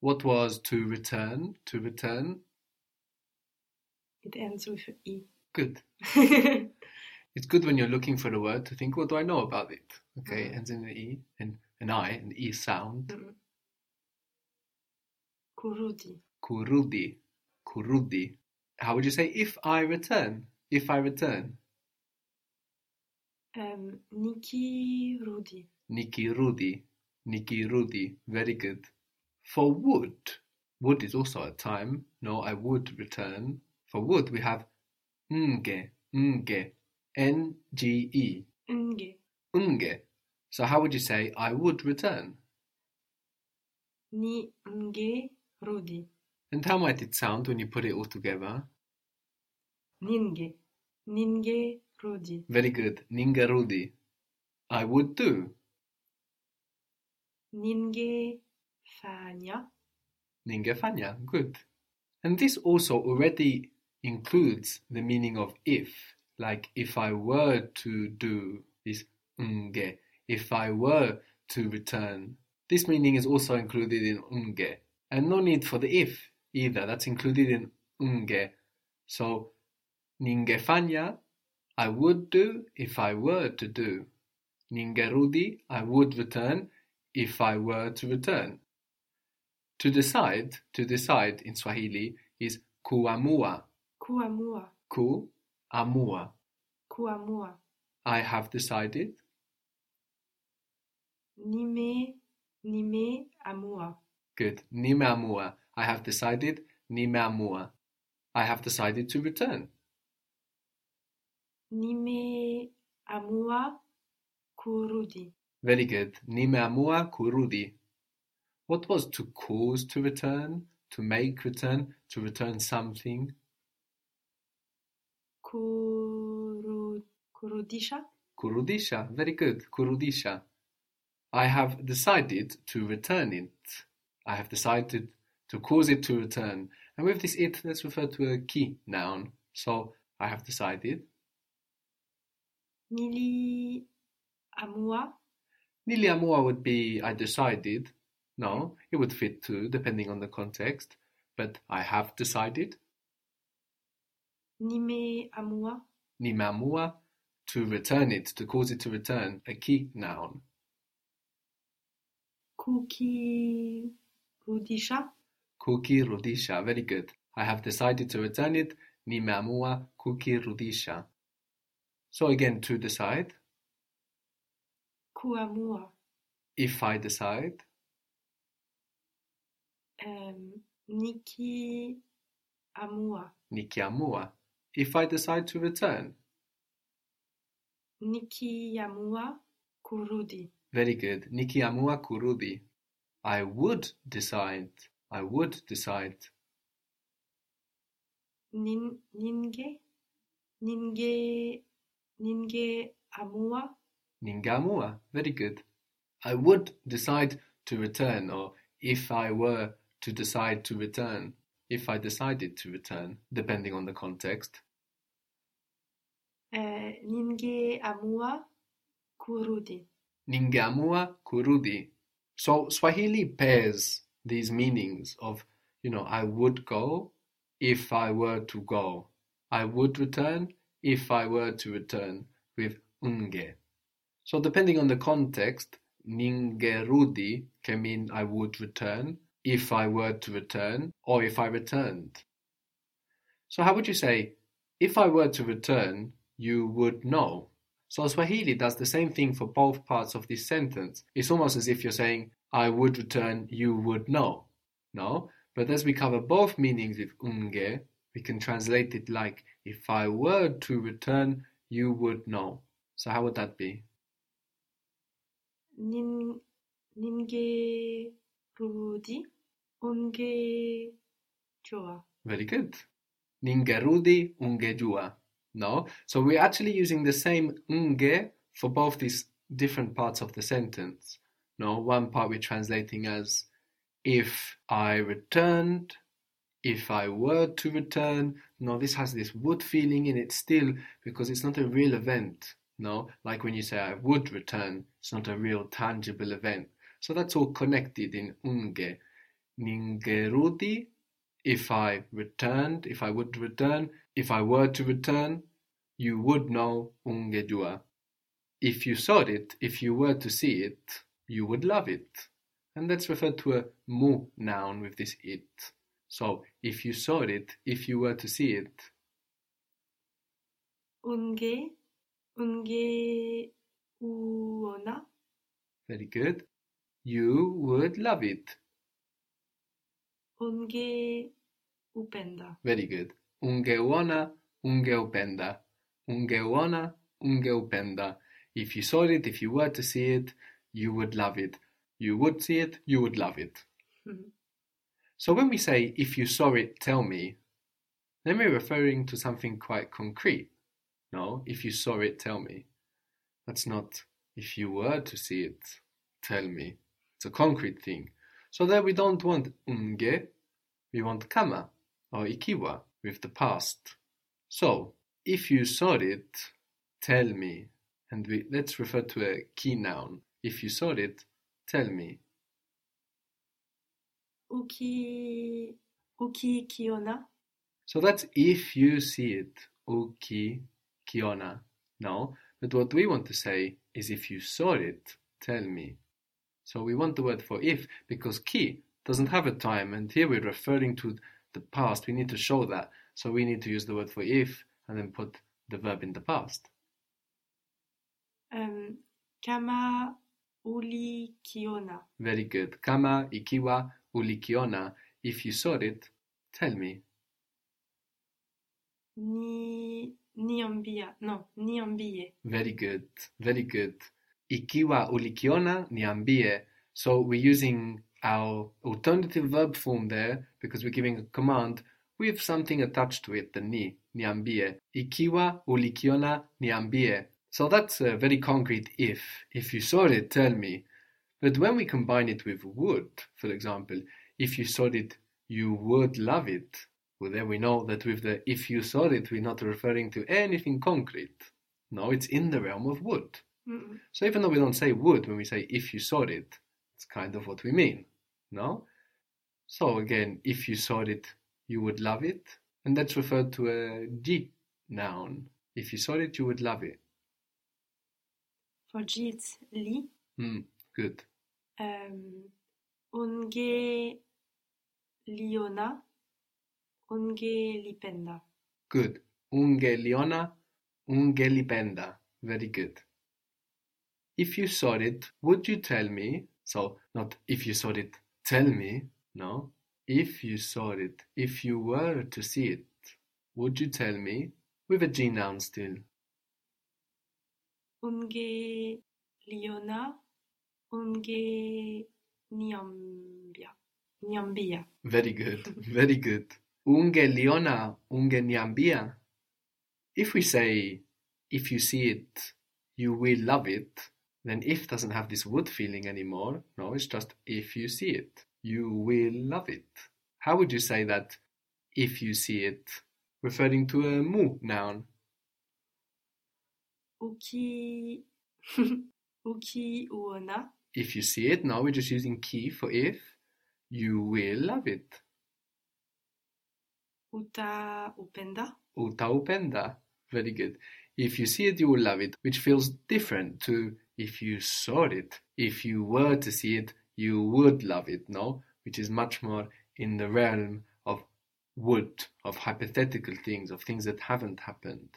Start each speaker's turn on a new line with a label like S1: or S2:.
S1: What was to return? To return?
S2: It ends with E.
S1: Good. It's good when you're looking for the word to think, what do I know about it? Okay,
S2: Mm.
S1: ends in an E and an I, an E sound.
S2: Mm. Kurudi.
S1: Kurudi. Kurudi. How would you say if I return? If I return.
S2: Um, Niki Rudi.
S1: Niki Rudi. Niki Rudi. Very good. For would. Would is also a time. No, I would return. For would we have nge. Nge. N-G-E.
S2: Nge.
S1: Nge. So how would you say I would return?
S2: Ni nge Rudi.
S1: And how might it sound when you put it all together?
S2: Ninge. Ninge Rudi.
S1: Very good. Ningarudi. I would do.
S2: Ninge Fanya.
S1: Ningefanya. Good. And this also already includes the meaning of if. Like if I were to do is nge. If I were to return. This meaning is also included in nge. And no need for the if either. That's included in nge. So ningefanya I would do if I were to do. Ningerudi, I would return if I were to return. To decide, to decide in Swahili is kuamua.
S2: Kuamua.
S1: Kuamua.
S2: Kuamua.
S1: I have decided.
S2: Nime. Nime Amua.
S1: Good. Nimeamua. I have decided. Nimeamua. I have decided to return.
S2: Nime Amua Kurudi.
S1: Very good. Nimeamua kurudi. What was to cause to return? To make return? To return something?
S2: Kuru, kurudisha.
S1: Kurudisha. Very good. Kurudisha. I have decided to return it. I have decided to cause it to return. And with this it, let's refer to a key noun. So I have decided.
S2: Nili Amua.
S1: Nili amua would be I decided. No, it would fit too, depending on the context. But I have decided.
S2: Nime Amua.
S1: Nimamua to return it, to cause it to return, a key noun.
S2: Kuki Rudisha.
S1: Kuki rudisha, very good. I have decided to return it. Nimamua kuki rudisha. So again, to decide.
S2: Kuamua.
S1: If I decide.
S2: Um, Niki Amua.
S1: Nikiamua. If I decide to return.
S2: Niki Amua Kurudi.
S1: Very good. Niki Amua kurudi. I would decide. I would decide.
S2: Nin, ninge. Ninge. Ninge Amua.
S1: Ningamua. Very good. I would decide to return, or if I were to decide to return, if I decided to return, depending on the context.
S2: Uh, ninge Amua Kurudi.
S1: Ningamua kurudi. So Swahili pairs these meanings of, you know, I would go if I were to go. I would return if I were to return with unge. So depending on the context, ningerudi can mean I would return if I were to return or if I returned. So how would you say, if I were to return, you would know? So Swahili does the same thing for both parts of this sentence. It's almost as if you're saying, I would return, you would know. No? But as we cover both meanings with unge, we can translate it like, if I were to return, you would know. So how would that be?
S2: Ninge Rudi. Unge
S1: Very good. Ningerudi ungejua. No? So we're actually using the same unge for both these different parts of the sentence. No? One part we're translating as if I returned, if I were to return. No, this has this would feeling in it still because it's not a real event. No? Like when you say I would return, it's not a real tangible event. So that's all connected in unge. Ningerudi, if I returned, if I would return, if I were to return, you would know ungejua. If you saw it, if you were to see it, you would love it. And that's referred to a mu noun with this it. So if you saw it, if you were to see it,
S2: unge, unge uona,
S1: very good, you would love it.
S2: Unge upenda,
S1: Very good. Ungeuona, ungeupenda. Ungeuona, ungeupenda. If you saw it, if you were to see it, you would love it. You would see it, you would love it.
S2: Mhm.
S1: So when we say, if you saw it, tell me, then we're referring to something quite concrete. No, if you saw it, tell me. That's not, if you were to see it, tell me. It's a concrete thing. So there we don't want unge, we want kama or ikiwa with the past. So, if you saw it, tell me. And we, let's refer to a key noun. If you saw it, tell me.
S2: uki, uki kiona,
S1: So that's if you see it, uki kiona. No, but what we want to say is if you saw it, tell me. So we want the word for if because ki doesn't have a time, and here we're referring to the past. We need to show that. So we need to use the word for if and then put the verb in the past.
S2: um, kama uli kiona,
S1: Very good. Kama, ikiwa, ulikiona. If you saw it, tell me.
S2: ni, niambia, no, niambie,
S1: Very good. Very good. Ikiwa ulikiona, niambie. So we're using our alternative verb form there because we're giving a command with something attached to it, the ni, niambie. Ikiwa ulikiona, niambie. So that's a very concrete if. If you saw it, tell me. But when we combine it with would, for example, if you saw it, you would love it. Well, then we know that with the if you saw it, we're not referring to anything concrete. No, it's in the realm of would.
S2: Mm-mm.
S1: So even though we don't say would when we say if you saw it, it's kind of what we mean. No? So again, if you saw it, you would love it. And that's referred to a G noun. If you saw it, you would love it.
S2: for G it's li,
S1: Hmm, good.
S2: um, unge liona, unge lipenda,
S1: Good. Unge liona, unge lipenda. Very good. If you saw it, would you tell me? So, not if you saw it, tell me. No. If you saw it, if you were to see it, would you tell me? With a G noun still.
S2: unge liona, unge niambia, niambia,
S1: Very good. Very good. Unge liona, unge niambia. If we say, if you see it, you will love it, then if doesn't have this would feeling anymore. No, it's just if you see it, you will love it. How would you say that if you see it, referring to a mu noun?
S2: uki, uki uona,
S1: If you see it, now we're just using ki for if, you will love it.
S2: uta upenda,
S1: Uta upenda. Very good. If you see it, you will love it, which feels different to if you saw it. If you were to see it, you would love it, no? Which is much more in the realm of would, of hypothetical things, of things that haven't happened.